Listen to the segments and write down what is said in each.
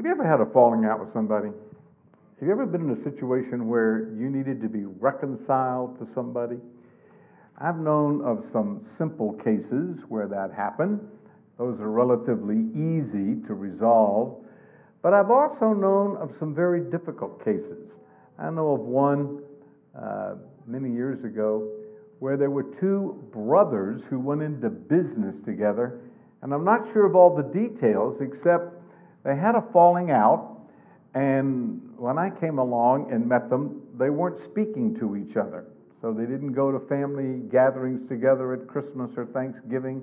Have you ever had a falling out with somebody? Have you ever been in a situation where you needed to be reconciled to somebody? I've known of some simple cases where that happened. Those are relatively easy to resolve. But I've also known of some very difficult cases. I know of one uh, many years ago where there were two brothers who went into business together, and I'm not sure of all the details except they had a falling out, and when I came along and met them, they weren't speaking to each other. So they didn't go to family gatherings together at Christmas or Thanksgiving.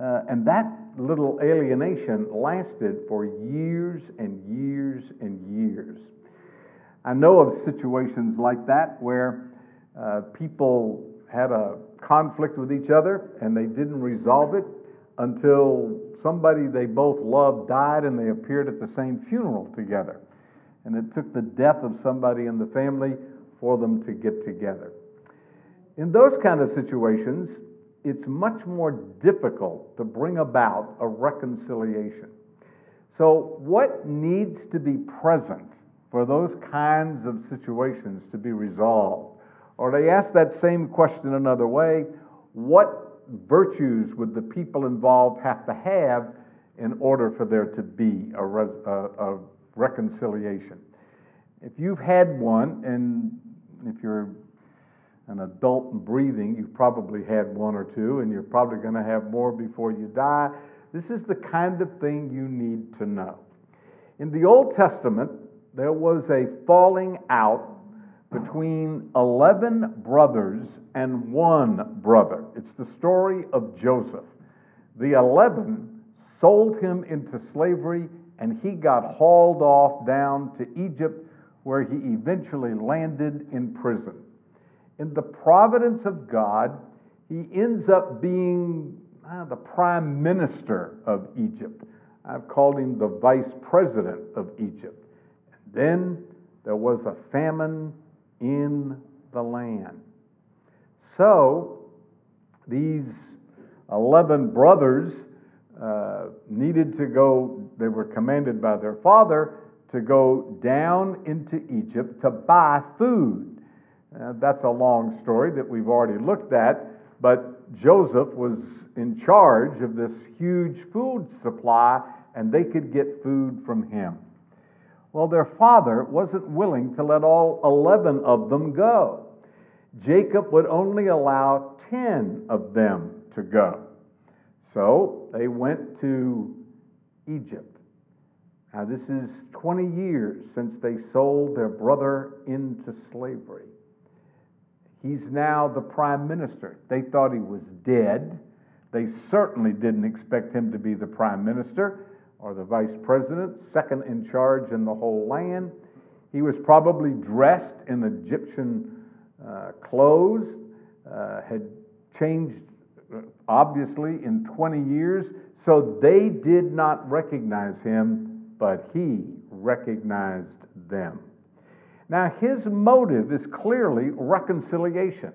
Uh, and that little alienation lasted for years and years and years. I know of situations like that where uh, people had a conflict with each other and they didn't resolve it until somebody they both loved died and they appeared at the same funeral together. And it took the death of somebody in the family for them to get together. In those kind of situations, it's much more difficult to bring about a reconciliation. So, what needs to be present for those kinds of situations to be resolved? Or to ask that same question another way, what virtues would the people involved have to have in order for there to be a, res, a, a reconciliation? If you've had one, and if you're an adult and breathing, you've probably had one or two, and you're probably going to have more before you die. This is the kind of thing you need to know. In the Old Testament, there was a falling out between 11 brothers and one brother. It's the story of Joseph. The 11 sold him into slavery, and he got hauled off down to Egypt, where he eventually landed in prison. In the providence of God, he ends up being uh, the prime minister of Egypt. I've called him the vice president of Egypt. And then there was a famine in the land. So, these 11 brothers uh, needed to go, they were commanded by their father to go down into Egypt to buy food. Uh, that's a long story that we've already looked at, but Joseph was in charge of this huge food supply, and they could get food from him. Well, their father wasn't willing to let all 11 of them go. Jacob would only allow 10 of them to go. So they went to Egypt. Now, this is 20 years since they sold their brother into slavery. He's now the prime minister. They thought he was dead. They certainly didn't expect him to be the prime minister or the vice president, second in charge in the whole land. He was probably dressed in Egyptian uh, clothes, uh, had changed uh, obviously in 20 years, so they did not recognize him, but he recognized them. Now, his motive is clearly reconciliation.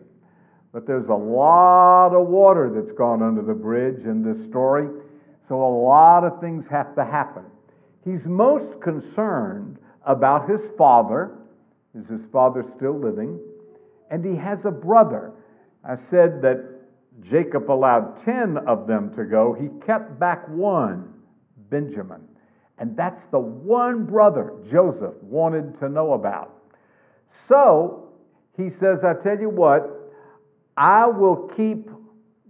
But there's a lot of water that's gone under the bridge in this story. So a lot of things have to happen. He's most concerned about his father. Is his father still living? And he has a brother. I said that Jacob allowed 10 of them to go. He kept back one, Benjamin. And that's the one brother Joseph wanted to know about. So he says, I tell you what, I will keep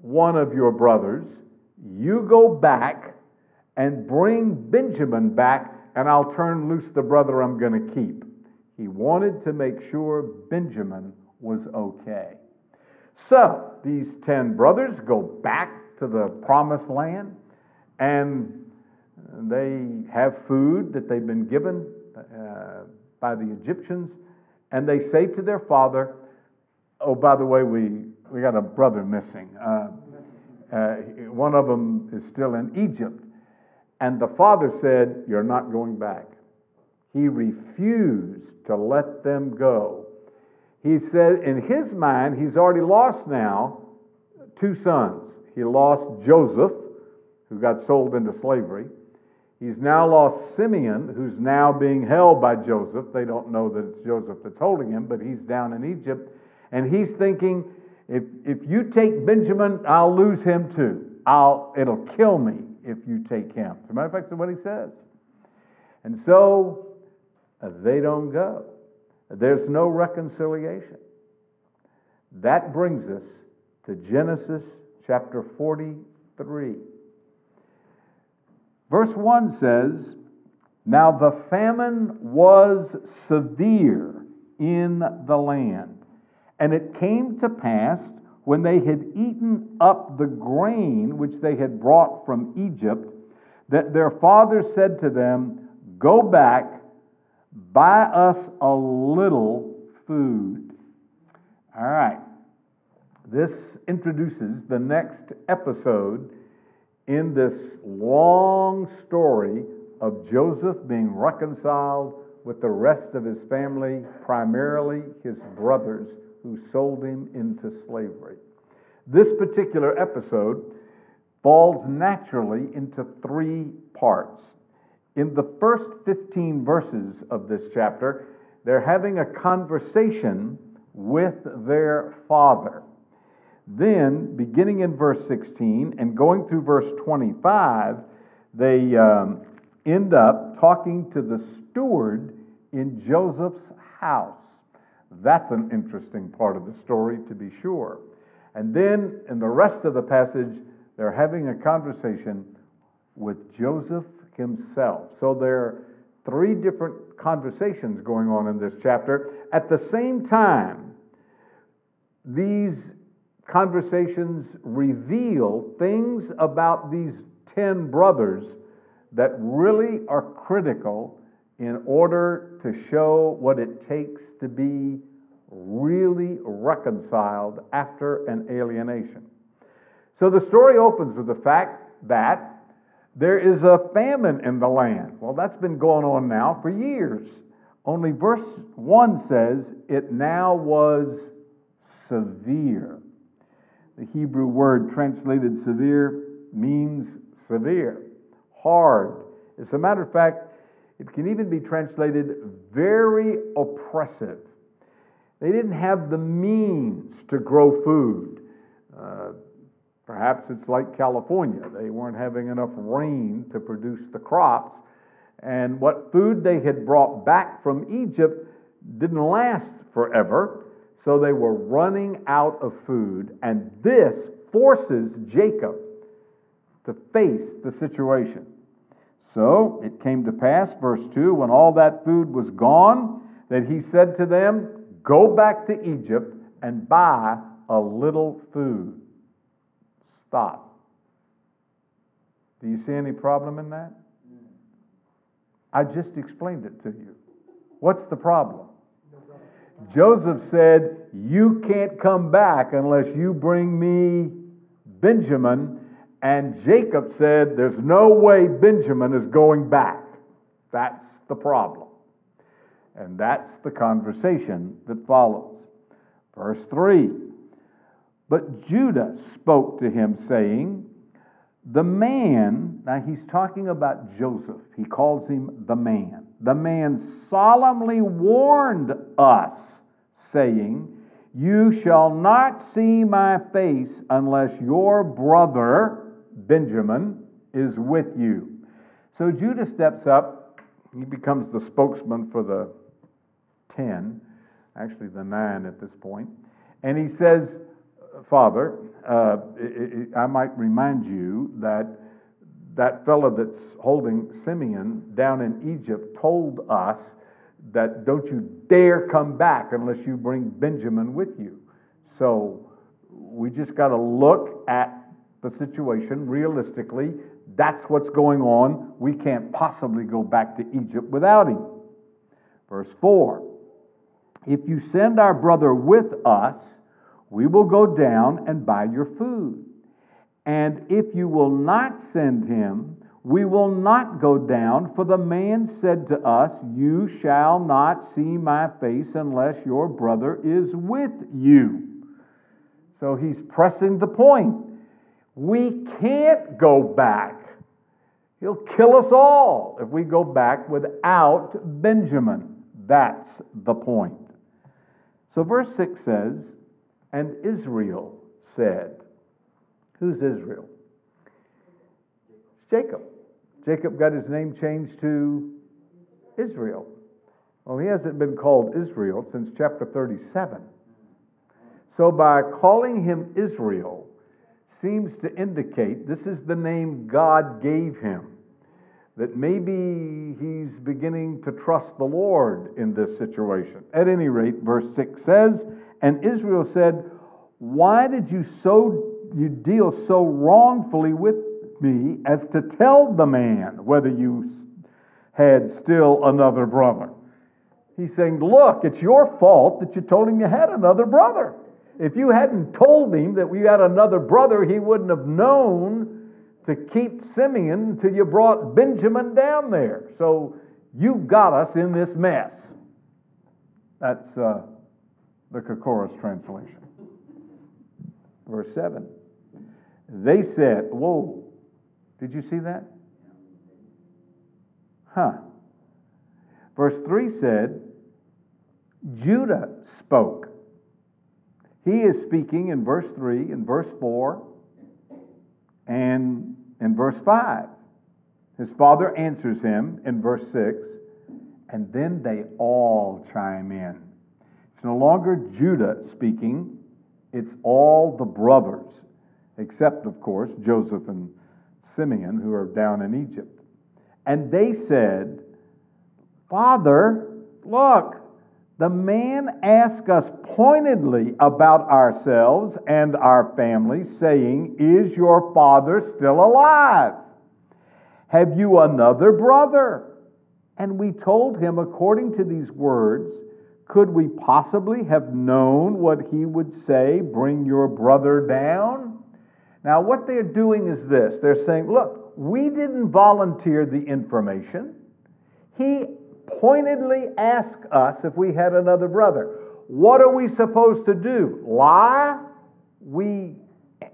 one of your brothers you go back and bring Benjamin back, and I'll turn loose the brother I'm going to keep. He wanted to make sure Benjamin was okay. So these 10 brothers go back to the promised land, and they have food that they've been given uh, by the Egyptians, and they say to their father, Oh, by the way, we, we got a brother missing. Uh, uh, one of them is still in Egypt. And the father said, You're not going back. He refused to let them go. He said, in his mind, he's already lost now two sons. He lost Joseph, who got sold into slavery. He's now lost Simeon, who's now being held by Joseph. They don't know that it's Joseph that's holding him, but he's down in Egypt. And he's thinking, if, if you take Benjamin, I'll lose him too. I'll, it'll kill me if you take him. As a matter of fact, that's what he says. And so uh, they don't go. There's no reconciliation. That brings us to Genesis chapter 43. Verse 1 says, Now the famine was severe in the land, and it came to pass when they had eaten up the grain which they had brought from Egypt, that their father said to them, Go back, buy us a little food. All right. This introduces the next episode in this long story of Joseph being reconciled with the rest of his family, primarily his brothers who sold him into slavery. This particular episode falls naturally into three parts. In the first 15 verses of this chapter, they're having a conversation with their father. Then, beginning in verse 16 and going through verse 25, they um, end up talking to the steward in Joseph's house. That's an interesting part of the story, to be sure. And then, in the rest of the passage, they're having a conversation with Joseph himself. So there are three different conversations going on in this chapter. At the same time, these conversations reveal things about these 10 brothers that really are critical in order to show what it takes to be really reconciled after an alienation. So the story opens with the fact that there is a famine in the land. Well, that's been going on now for years. Only verse 1 says it now was severe. The Hebrew word translated severe means severe, hard. As a matter of fact, it can even be translated very oppressive. They didn't have the means to grow food. Uh, perhaps it's like California. They weren't having enough rain to produce the crops. And what food they had brought back from Egypt didn't last forever. So they were running out of food. And this forces Jacob to face the situation. So it came to pass, verse 2, when all that food was gone, that he said to them, Go back to Egypt and buy a little food. Stop. Do you see any problem in that? I just explained it to you. What's the problem? Joseph said, You can't come back unless you bring me Benjamin. And Jacob said, There's no way Benjamin is going back. That's the problem. And that's the conversation that follows. Verse 3 But Judah spoke to him, saying, The man, now he's talking about Joseph. He calls him the man. The man solemnly warned us, saying, You shall not see my face unless your brother, Benjamin, is with you. So Judah steps up. He becomes the spokesman for the 10, actually the 9 at this point. And he says, Father, uh, I might remind you that that fellow that's holding Simeon down in Egypt told us that don't you dare come back unless you bring Benjamin with you. So we just got to look at the situation realistically. That's what's going on. We can't possibly go back to Egypt without him. Verse 4 if you send our brother with us, we will go down and buy your food. And if you will not send him, we will not go down, for the man said to us, You shall not see my face unless your brother is with you. So he's pressing the point. We can't go back. He'll kill us all if we go back without Benjamin. That's the point. So, verse 6 says, And Israel said, Who's Israel? It's Jacob. Jacob got his name changed to Israel. Well, he hasn't been called Israel since chapter 37. So, by calling him Israel, seems to indicate this is the name God gave him. That maybe he's beginning to trust the Lord in this situation. At any rate, verse 6 says, And Israel said, Why did you so you deal so wrongfully with me as to tell the man whether you had still another brother? He's saying, Look, it's your fault that you told him you had another brother. If you hadn't told him that we had another brother, he wouldn't have known to keep Simeon until you brought Benjamin down there. So you got us in this mess. That's uh, the Cocoris translation. Verse 7. They said, Whoa, did you see that? Huh. Verse 3 said, Judah spoke. He is speaking in verse 3, in verse 4, and in verse 5. His father answers him in verse 6, and then they all chime in. It's no longer Judah speaking, it's all the brothers, except, of course, Joseph and Simeon, who are down in Egypt. And they said, Father, look, the man asked us pointedly about ourselves and our family, saying, Is your father still alive? Have you another brother? And we told him, according to these words, could we possibly have known what he would say, Bring your brother down? Now, what they're doing is this they're saying, Look, we didn't volunteer the information. He pointedly ask us if we had another brother. What are we supposed to do? Lie? We,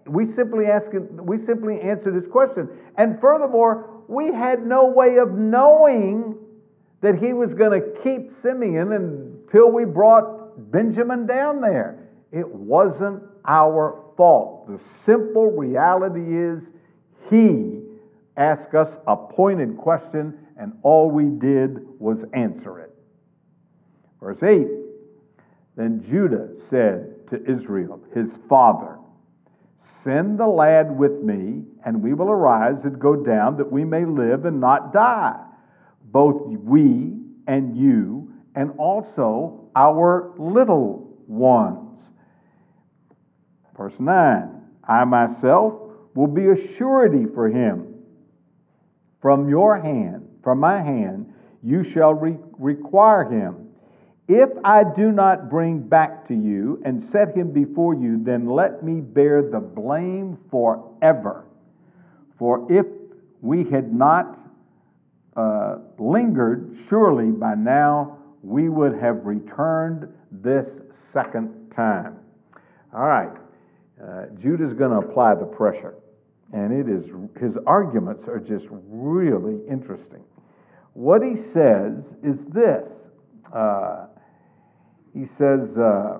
we, simply ask, we simply answer this question. And furthermore, we had no way of knowing that he was going to keep Simeon until we brought Benjamin down there. It wasn't our fault. The simple reality is he asked us a pointed question and all we did was answer it. Verse 8 Then Judah said to Israel, his father, Send the lad with me, and we will arise and go down that we may live and not die, both we and you, and also our little ones. Verse 9 I myself will be a surety for him from your hand from my hand, you shall re- require him. If I do not bring back to you and set him before you, then let me bear the blame forever. For if we had not uh, lingered, surely by now we would have returned this second time. All right, uh, Judah's going to apply the pressure, and it is his arguments are just really interesting. What he says is this uh, He says, uh,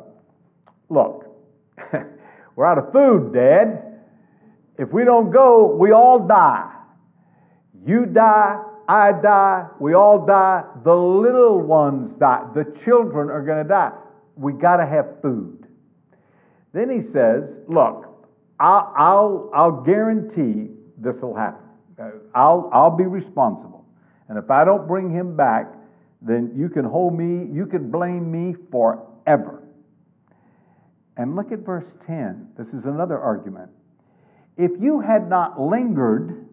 Look, we're out of food, Dad. If we don't go, we all die. You die, I die, we all die, the little ones die, the children are going to die. We got to have food. Then he says, Look, I'll, I'll, I'll guarantee this will happen. Uh, I'll, I'll be responsible. And if I don't bring him back, then you can hold me, you can blame me forever. And look at verse 10. This is another argument. If you had not lingered,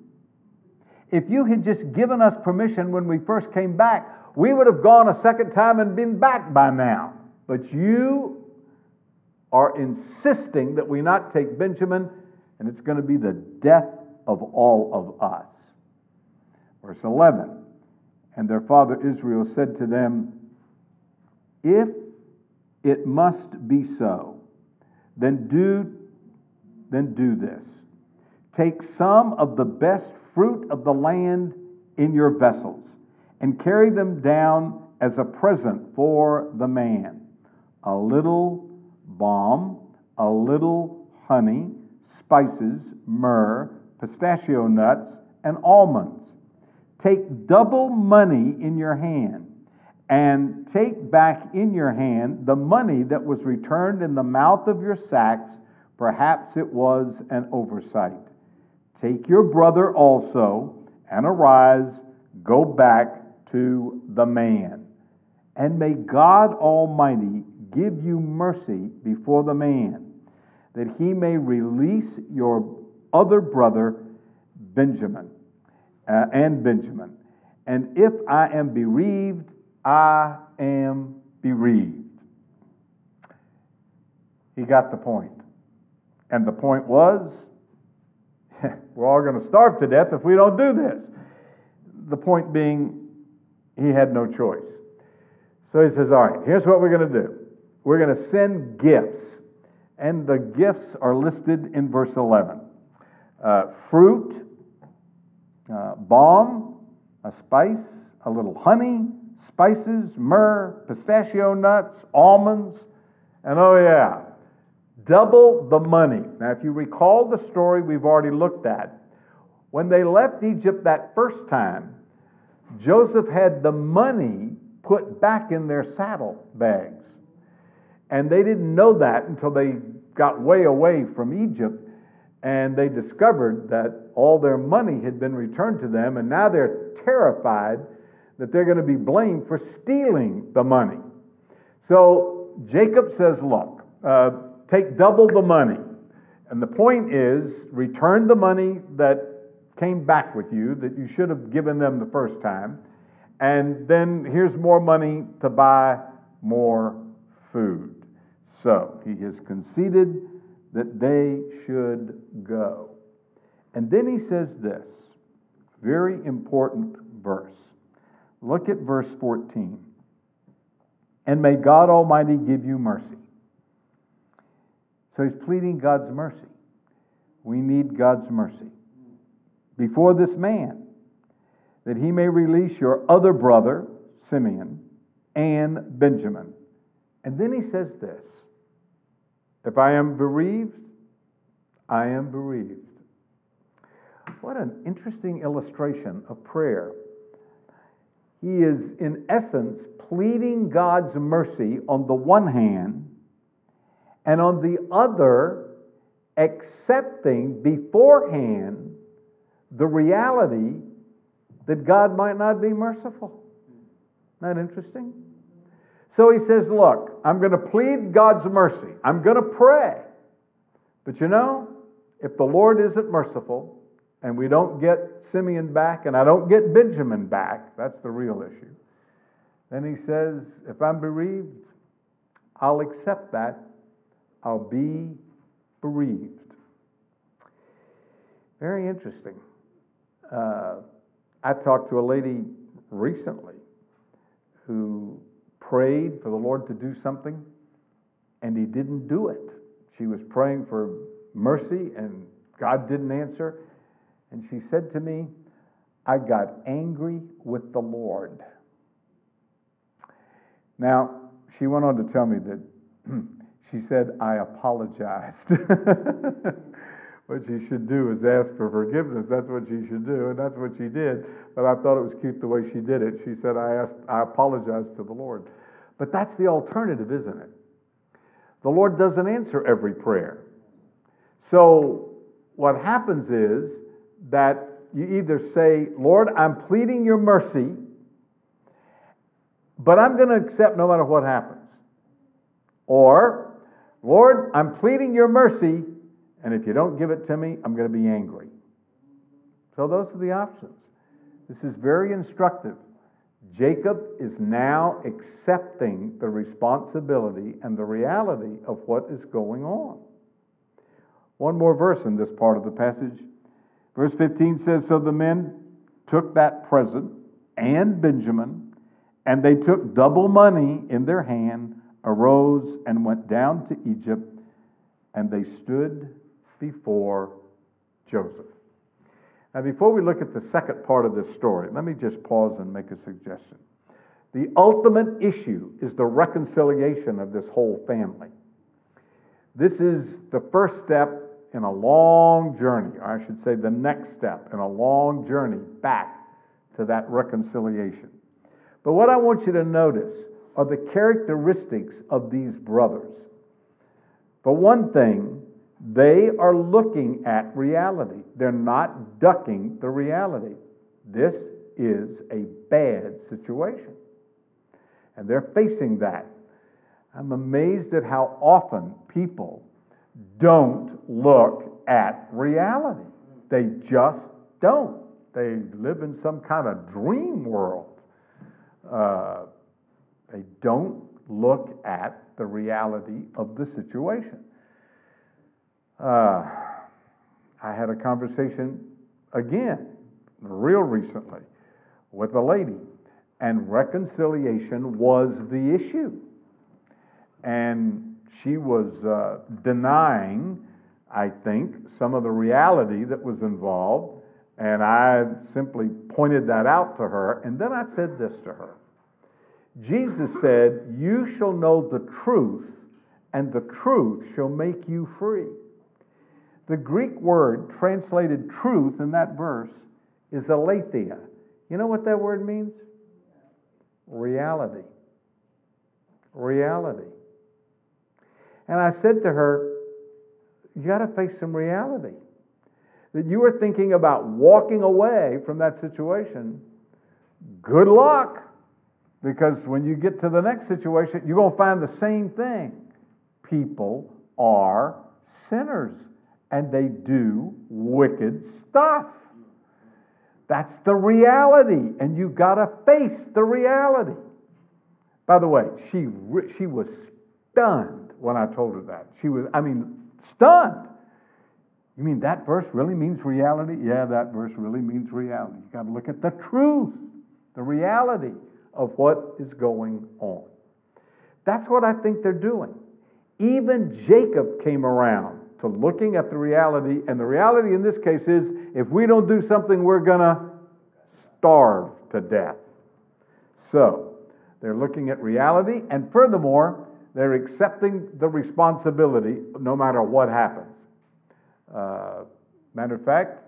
if you had just given us permission when we first came back, we would have gone a second time and been back by now. But you are insisting that we not take Benjamin, and it's going to be the death of all of us. Verse 11 and their father Israel said to them, If it must be so, then do, then do this. Take some of the best fruit of the land in your vessels, and carry them down as a present for the man. A little balm, a little honey, spices, myrrh, pistachio nuts, and almonds. Take double money in your hand, and take back in your hand the money that was returned in the mouth of your sacks. Perhaps it was an oversight. Take your brother also, and arise, go back to the man. And may God Almighty give you mercy before the man, that he may release your other brother, Benjamin, uh, and Benjamin. And if I am bereaved, I am bereaved. He got the point. And the point was we're all going to starve to death if we don't do this. The point being, he had no choice. So he says, All right, here's what we're going to do we're going to send gifts. And the gifts are listed in verse 11 uh, fruit, uh, balm, a spice, a little honey, spices, myrrh, pistachio nuts, almonds, and oh, yeah, double the money. Now, if you recall the story we've already looked at, when they left Egypt that first time, Joseph had the money put back in their saddle bags. And they didn't know that until they got way away from Egypt and they discovered that all their money had been returned to them, and now they're terrified that they're going to be blamed for stealing the money. So Jacob says, Look, uh, take double the money. And the point is, return the money that came back with you that you should have given them the first time. And then here's more money to buy more food. So he has conceded that they should go. And then he says this very important verse. Look at verse 14. And may God Almighty give you mercy so he's pleading God's mercy. We need God's mercy before this man, that he may release your other brother, Simeon, and Benjamin. And then he says this If I am bereaved, I am bereaved. What an interesting illustration of prayer. He is, in essence, pleading God's mercy on the one hand and on the other, accepting beforehand the reality that God might not be merciful. That interesting? So he says, Look, I'm going to plead God's mercy. I'm going to pray. But you know, if the Lord isn't merciful and we don't get Simeon back and I don't get Benjamin back, that's the real issue. Then he says, If I'm bereaved, I'll accept that I'll be bereaved. Very interesting. Uh, I talked to a lady recently who prayed for the Lord to do something, and He didn't do it. She was praying for mercy, and God didn't answer. And she said to me, I got angry with the Lord. Now, she went on to tell me that she said, I apologized. what she should do is ask for forgiveness. That's what she should do, and that's what she did. But I thought it was cute the way she did it. She said, I asked, I apologized to the Lord. But that's the alternative, isn't it? The Lord doesn't answer every prayer. So what happens is that you either say, Lord, I'm pleading your mercy, but I'm going to accept no matter what happens. Or Lord, I'm pleading your mercy, and if you don't give it to me, I'm going to be angry. So those are the options. This is very instructive. Jacob is now accepting the responsibility and the reality of what is going on. One more verse in this part of the passage. Verse 15 says So the men took that present and Benjamin, and they took double money in their hand arose and went down to Egypt, and they stood before Joseph. Now, before we look at the second part of this story, let me just pause and make a suggestion. The ultimate issue is the reconciliation of this whole family. This is the first step in a long journey, or I should say, the next step in a long journey back to that reconciliation. But what I want you to notice are the characteristics of these brothers. For one thing, they are looking at reality. They're not ducking the reality. This is a bad situation. And they're facing that. I'm amazed at how often people don't look at reality. They just don't. They live in some kind of dream world. Uh, they don't look at the reality of the situation. Uh, I had a conversation again, real recently, with a lady, and reconciliation was the issue. And she was uh, denying, I think, some of the reality that was involved. And I simply pointed that out to her. And then I said this to her Jesus said, You shall know the truth, and the truth shall make you free. The Greek word translated truth in that verse is aletheia. You know what that word means? Reality. Reality. And I said to her, You got to face some reality. That you are thinking about walking away from that situation. Good luck. Because when you get to the next situation, you're going to find the same thing. People are sinners and they do wicked stuff. That's the reality, and you got to face the reality. By the way, she, she was stunned when I told her that. She was, I mean, stunned. You mean that verse really means reality? Yeah, that verse really means reality. You got to look at the truth, the reality of what is going on. That's what I think they're doing. Even Jacob came around to looking at the reality, and the reality in this case is if we don't do something, we're going to starve to death. So, they're looking at reality, and furthermore, they're accepting the responsibility no matter what happens. Uh, matter of fact,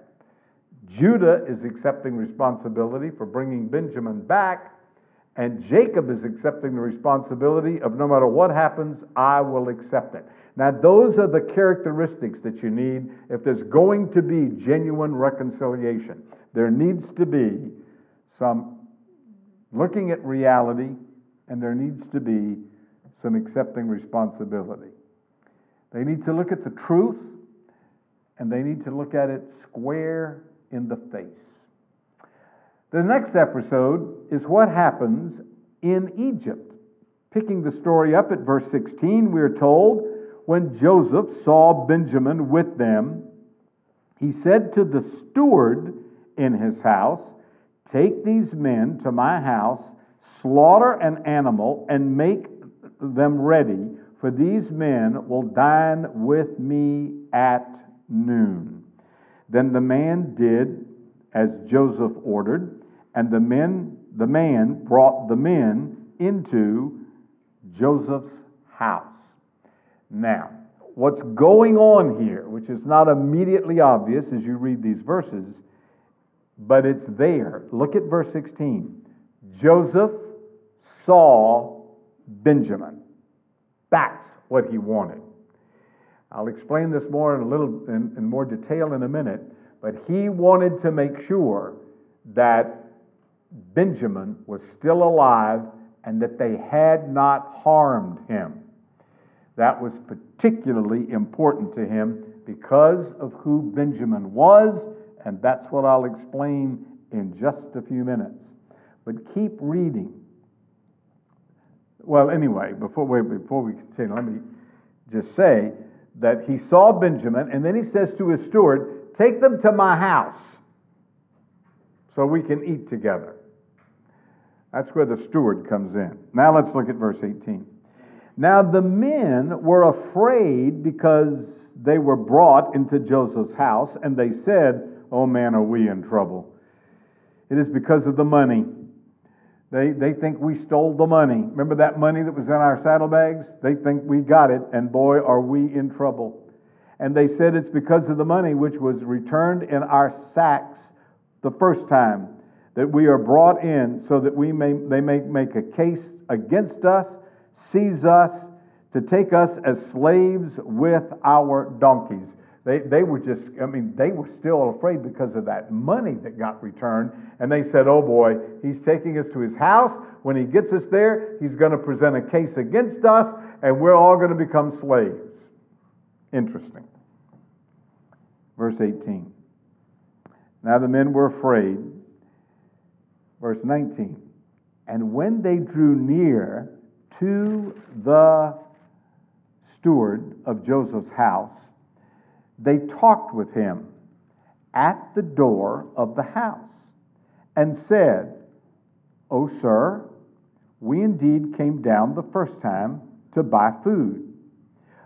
Judah is accepting responsibility for bringing Benjamin back, and Jacob is accepting the responsibility of no matter what happens, I will accept it. Now, those are the characteristics that you need if there's going to be genuine reconciliation. There needs to be some looking at reality, and there needs to be some accepting responsibility. They need to look at the truth, and they need to look at it square in the face. The next episode is what happens in Egypt. Picking the story up at verse 16, we're told when Joseph saw Benjamin with them, he said to the steward in his house, Take these men to my house, slaughter an animal, and make them ready, for these men will dine with me at noon. Then the man did as Joseph ordered, and the men the man brought the men into Joseph's house. Now, what's going on here, which is not immediately obvious as you read these verses, but it's there. Look at verse 16. Joseph saw Benjamin. That's what he wanted. I'll explain this more in a little in, in more detail in a minute, but he wanted to make sure that Benjamin was still alive and that they had not harmed him. That was particularly important to him because of who Benjamin was, and that's what I'll explain in just a few minutes. But keep reading. Well, anyway, before we, before we continue, let me just say that he saw Benjamin, and then he says to his steward, Take them to my house so we can eat together. That's where the steward comes in. Now let's look at verse 18. Now the men were afraid because they were brought into Joseph's house, and they said, oh man, are we in trouble. It is because of the money. They, they think we stole the money. Remember that money that was in our saddlebags? They think we got it, and boy, are we in trouble. And they said it's because of the money which was returned in our sacks the first time that we are brought in so that we may, they may make a case against us, seize us, to take us as slaves with our donkeys. They, they were just, I mean, they were still afraid because of that money that got returned. And they said, oh boy, he's taking us to his house. When he gets us there, he's going to present a case against us, and we're all going to become slaves. Interesting. Verse 18. Now the men were afraid. Verse 19. And when they drew near to the steward of Joseph's house, they talked with him at the door of the house and said, O sir, we indeed came down the first time to buy food.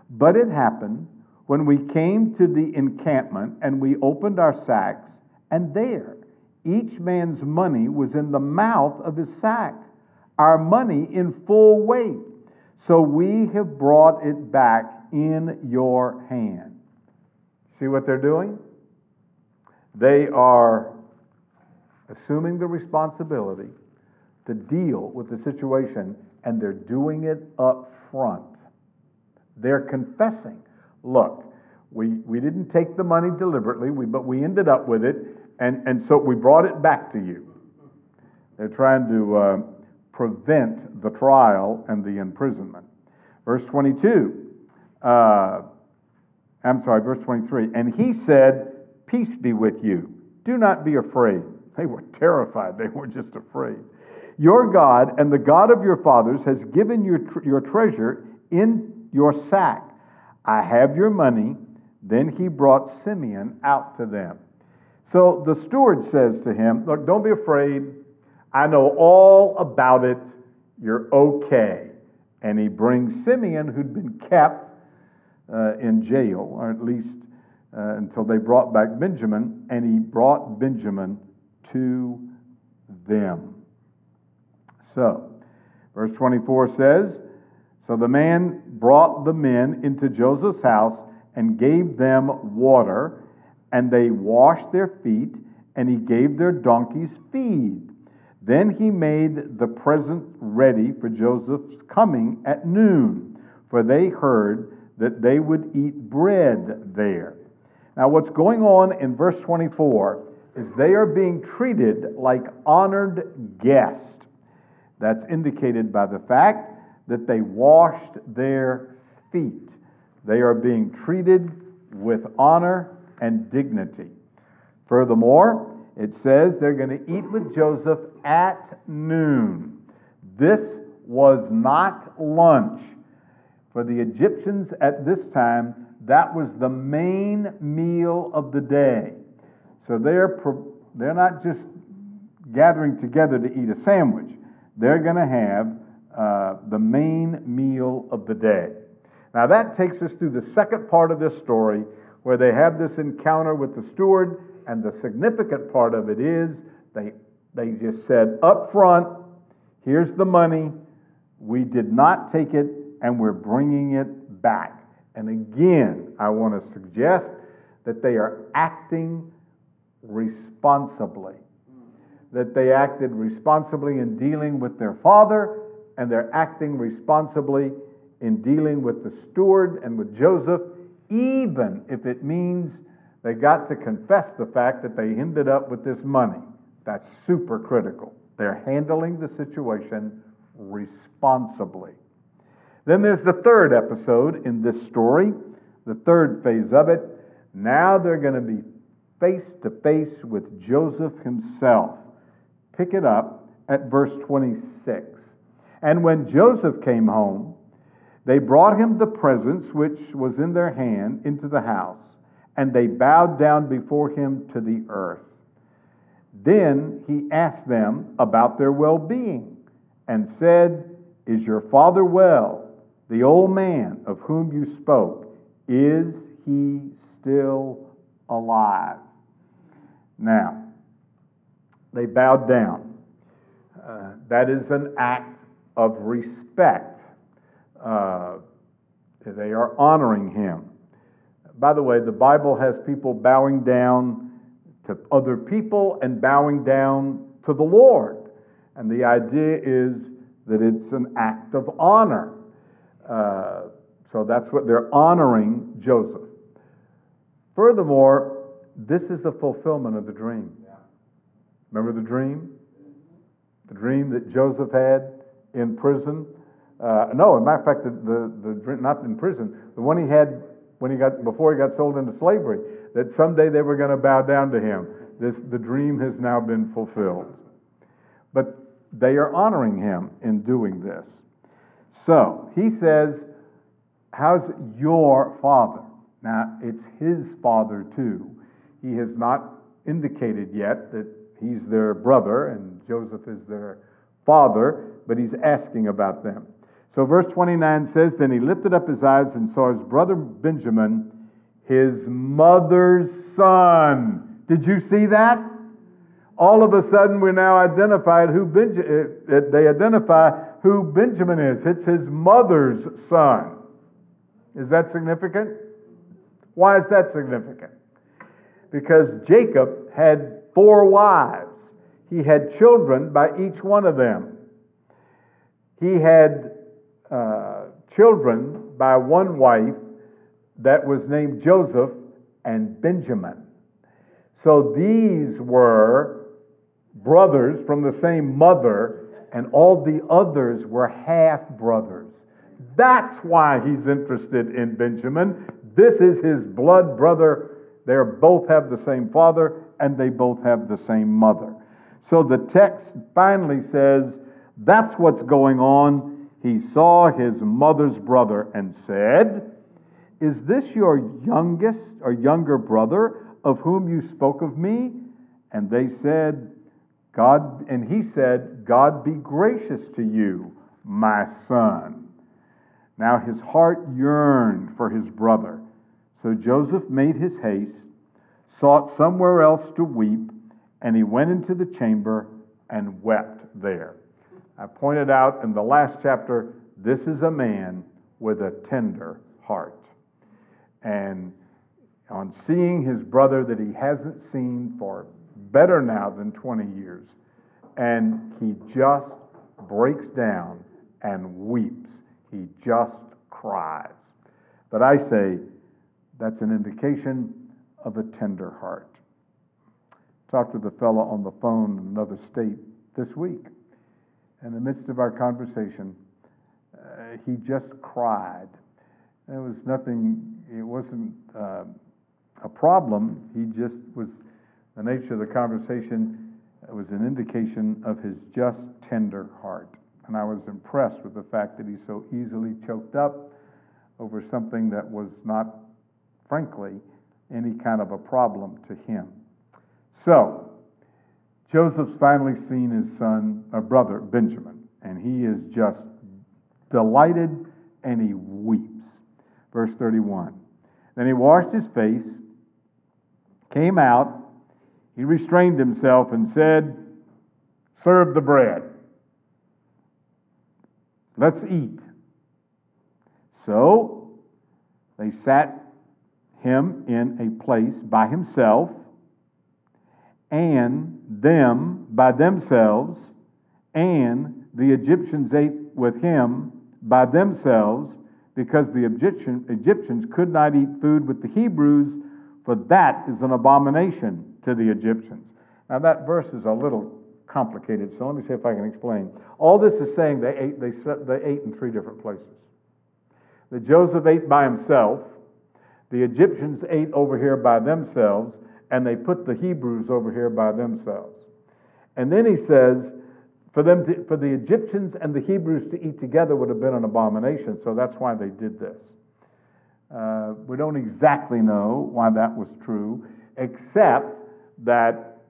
But it happened when we came to the encampment and we opened our sacks, and there each man's money was in the mouth of his sack, our money in full weight. So we have brought it back in your hand. See what they're doing? They are assuming the responsibility to deal with the situation, and they're doing it up front. They're confessing, look, we, we didn't take the money deliberately, we, but we ended up with it, and, and so we brought it back to you. They're trying to uh, prevent the trial and the imprisonment. Verse 22, uh, I'm sorry, verse 23. And he said, Peace be with you. Do not be afraid. They were terrified. They were just afraid. Your God and the God of your fathers has given you your treasure in your sack. I have your money. Then he brought Simeon out to them. So the steward says to him, Look, don't be afraid. I know all about it. You're okay. And he brings Simeon, who'd been kept uh, in jail, or at least uh, until they brought back Benjamin, and he brought Benjamin to them. So, verse 24 says So the man brought the men into Joseph's house and gave them water, and they washed their feet, and he gave their donkeys feed. Then he made the present ready for Joseph's coming at noon, for they heard that they would eat bread there. Now, what's going on in verse 24 is they are being treated like honored guests. That's indicated by the fact that they washed their feet. They are being treated with honor and dignity. Furthermore, it says they're going to eat with Joseph at noon. This was not lunch. For the Egyptians at this time, that was the main meal of the day. So they're, they're not just gathering together to eat a sandwich, they're going to have uh, the main meal of the day. Now, that takes us through the second part of this story where they have this encounter with the steward and the significant part of it is they, they just said up front, here's the money. We did not take it, and we're bringing it back. And again, I want to suggest that they are acting responsibly. That they acted responsibly in dealing with their father, and they're acting responsibly in dealing with the steward and with Joseph, even if it means they got to confess the fact that they ended up with this money. That's super critical. They're handling the situation responsibly. Then there's the third episode in this story, the third phase of it. Now they're going to be face to face with Joseph himself. Pick it up at verse 26. And when Joseph came home, they brought him the presents which was in their hand into the house and they bowed down before him to the earth. Then he asked them about their well being and said, Is your father well? The old man of whom you spoke, is he still alive? Now, they bowed down. Uh, that is an act of respect. Uh, they are honoring him. By the way, the Bible has people bowing down to other people and bowing down to the Lord. And the idea is that it's an act of honor. Uh, so that's what they're honoring Joseph. Furthermore, this is the fulfillment of the dream. Remember the dream? The dream that Joseph had in prison? Uh, no, as a matter of fact, the, the, the not in prison, the one he had when he got, before he got sold into slavery, that someday they were going to bow down to him. This, the dream has now been fulfilled. But they are honoring him in doing this. So he says, How's your father? Now, it's his father too. He has not indicated yet that he's their brother and Joseph is their father, but he's asking about them. So, verse 29 says, Then he lifted up his eyes and saw his brother Benjamin, his mother's son. Did you see that? All of a sudden, we're now identified who Benjamin, uh, uh, they identify who Benjamin is. It's his mother's son. Is that significant? Why is that significant? Because Jacob had four wives. He had children by each one of them. He had uh, children by one wife that was named Joseph and Benjamin. So these were brothers from the same mother, and all the others were half brothers. That's why he's interested in Benjamin. This is his blood brother. They both have the same father, and they both have the same mother. So the text finally says that's what's going on. He saw his mother's brother and said, Is this your youngest or younger brother of whom you spoke of me? And they said, God, and he said, God be gracious to you, my son. Now his heart yearned for his brother. So Joseph made his haste, sought somewhere else to weep, and he went into the chamber and wept there. I pointed out in the last chapter, this is a man with a tender heart. And on seeing his brother that he hasn't seen for better now than 20 years, and he just breaks down and weeps. He just cries. But I say that's an indication of a tender heart. Talked to the fellow on the phone in another state this week. In the midst of our conversation, uh, he just cried. It was nothing, it wasn't uh, a problem. He just was, the nature of the conversation was an indication of his just, tender heart. And I was impressed with the fact that he so easily choked up over something that was not, frankly, any kind of a problem to him. So, Joseph's finally seen his son, a brother, Benjamin, and he is just delighted and he weeps. Verse 31. Then he washed his face, came out, he restrained himself and said, Serve the bread. Let's eat. So they sat him in a place by himself, and them by themselves, and the Egyptians ate with him by themselves, because the Egyptian, Egyptians could not eat food with the Hebrews, for that is an abomination to the Egyptians. Now, that verse is a little complicated, so let me see if I can explain. All this is saying they ate, they, they ate in three different places. That Joseph ate by himself, the Egyptians ate over here by themselves, and they put the Hebrews over here by themselves. And then he says, for them to, for the Egyptians and the Hebrews to eat together would have been an abomination, so that's why they did this. Uh, we don't exactly know why that was true, except that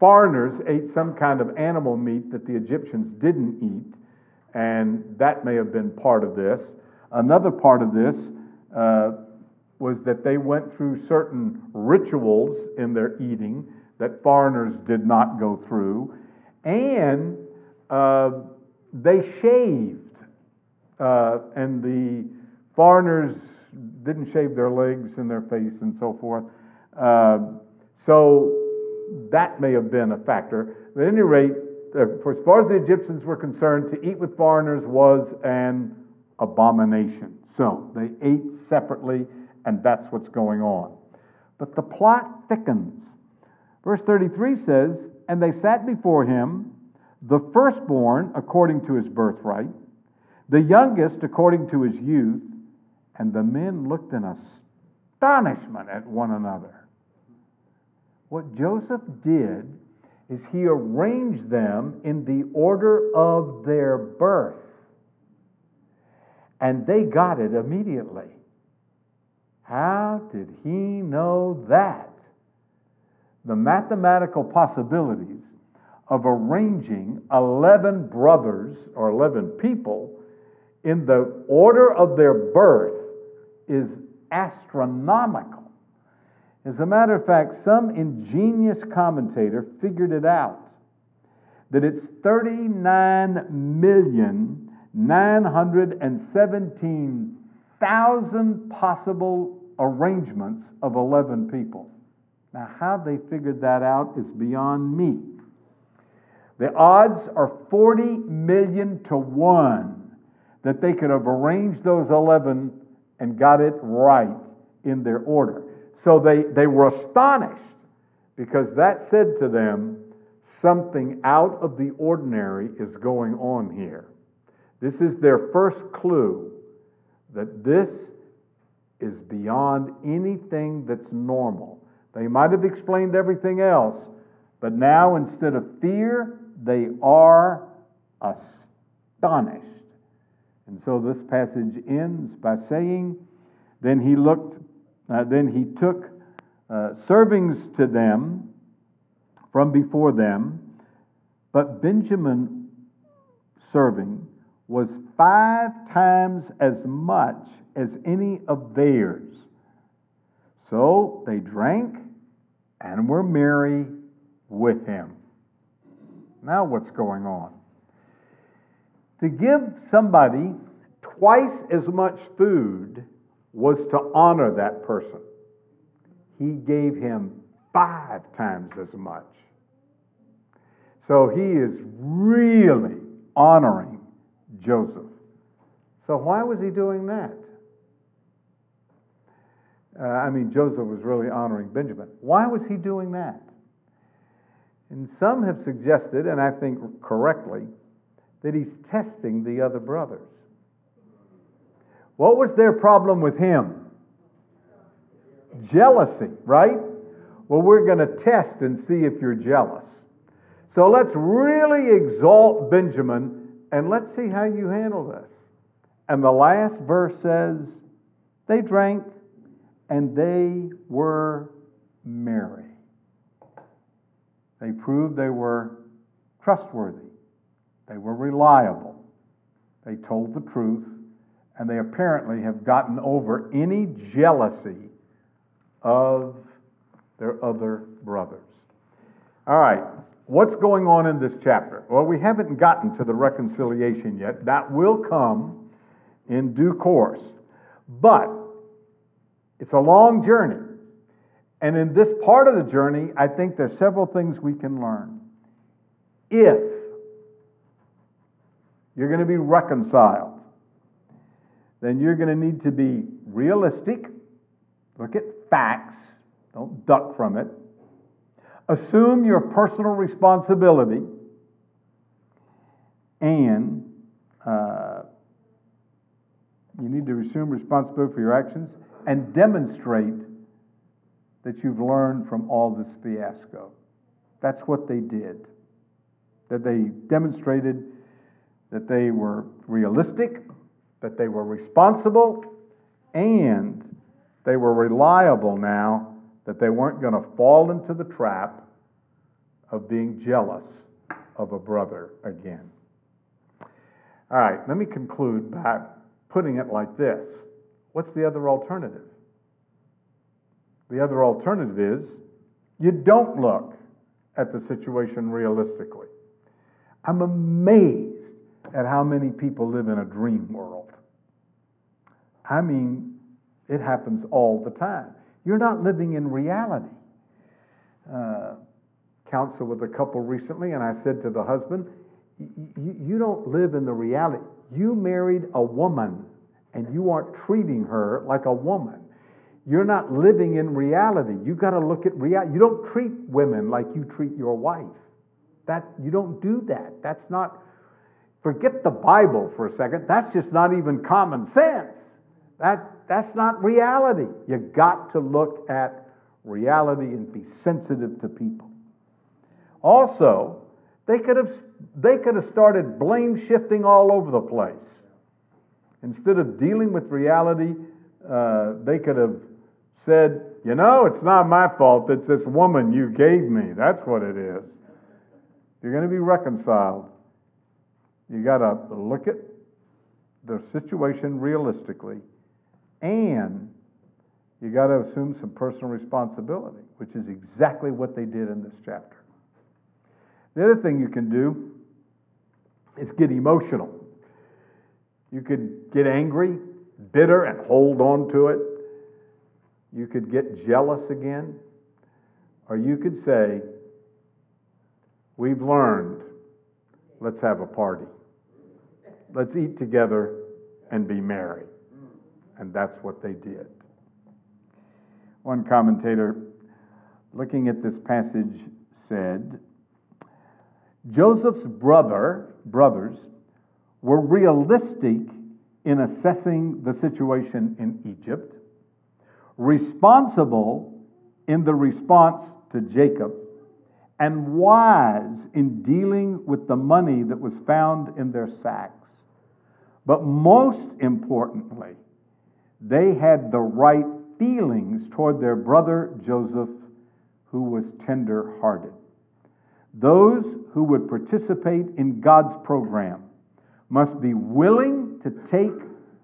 foreigners ate some kind of animal meat that the Egyptians didn't eat, and that may have been part of this. Another part of this uh, was that they went through certain rituals in their eating that foreigners did not go through. And uh, they shaved, uh, and the foreigners didn't shave their legs and their face and so forth. Uh, so that may have been a factor. But at any rate, for as far as the Egyptians were concerned, to eat with foreigners was an abomination. So they ate separately, and that's what's going on. But the plot thickens. Verse 33 says, And they sat before him, the firstborn according to his birthright, the youngest according to his youth, and the men looked in astonishment at one another. What Joseph did is he arranged them in the order of their birth. And they got it immediately. How did he know that? The mathematical possibilities of arranging 11 brothers or 11 people in the order of their birth is astronomical. As a matter of fact, some ingenious commentator figured it out that it's 39 million 917,000 possible arrangements of 11 people. Now, how they figured that out is beyond me. The odds are 40 million to 1 that they could have arranged those 11 and got it right in their order. So they, they were astonished because that said to them, something out of the ordinary is going on here. This is their first clue that this is beyond anything that's normal. They might have explained everything else, but now instead of fear, they are astonished. And so this passage ends by saying, Then he looked, uh, then he took uh, servings to them from before them, but Benjamin serving was five times as much as any of theirs. So they drank and were merry with him. Now, what's going on? To give somebody twice as much food was to honor that person. He gave him five times as much. So he is really honoring Joseph. So why was he doing that? Uh, I mean, Joseph was really honoring Benjamin. Why was he doing that? And some have suggested, and I think correctly, that he's testing the other brothers. What was their problem with him? Jealousy, right? Well, we're going to test and see if you're jealous. So let's really exalt Benjamin and let's see how you handle this. And the last verse says, They drank and they were merry. They proved they were trustworthy, they were reliable, they told the truth, and they apparently have gotten over any jealousy of their other brothers. All right, what's going on in this chapter? Well, we haven't gotten to the reconciliation yet. That will come in due course. But it's a long journey. And in this part of the journey, I think there's several things we can learn. If you're going to be reconciled, then you're going to need to be realistic, look at facts, don't duck from it, assume your personal responsibility, and uh, you need to assume responsibility for your actions and demonstrate that you've learned from all this fiasco. That's what they did. That they demonstrated that they were realistic, that they were responsible, and they were reliable now, that they weren't going to fall into the trap of being jealous of a brother again. All right, let me conclude by putting it like this What's the other alternative? The other alternative is you don't look at the situation realistically. I'm amazed at how many people live in a dream world. I mean, it happens all the time. You're not living in reality. Uh, counsel with a couple recently, and I said to the husband, You don't live in the reality. You married a woman, and you aren't treating her like a woman. You're not living in reality. You've got to look at reality. You don't treat women like you treat your wife. That you don't do that. That's not. Forget the Bible for a second. That's just not even common sense. That that's not reality. You got to look at reality and be sensitive to people. Also, they could have they could have started blame shifting all over the place. Instead of dealing with reality, uh, they could have said, You know, it's not my fault, it's this woman you gave me. That's what it is. You're going to be reconciled. You got to look at the situation realistically, and you got to assume some personal responsibility, which is exactly what they did in this chapter. The other thing you can do is get emotional. You could get angry, bitter, and hold on to it. You could get jealous again. Or you could say, We've learned, let's have a party. Let's eat together and be merry. And that's what they did. One commentator, looking at this passage, said, Joseph's brother, brothers were realistic in assessing the situation in Egypt, responsible in the response to Jacob, and wise in dealing with the money that was found in their sacks. But most importantly, they had the right feelings toward their brother Joseph, who was tender hearted. Those who would participate in God's program must be willing to take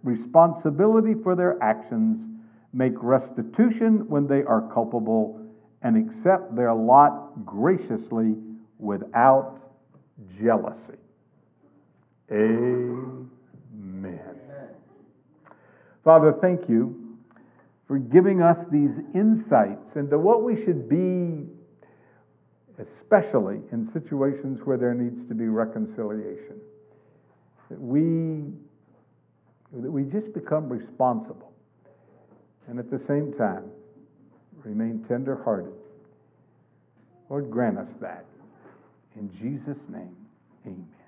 responsibility for their actions, make restitution when they are culpable, and accept their lot graciously without jealousy. Amen. Father, thank you for giving us these insights into what we should be especially in situations where there needs to be reconciliation. That we, that we just become responsible and at the same time remain tender hearted. Lord, grant us that. In Jesus' name, amen.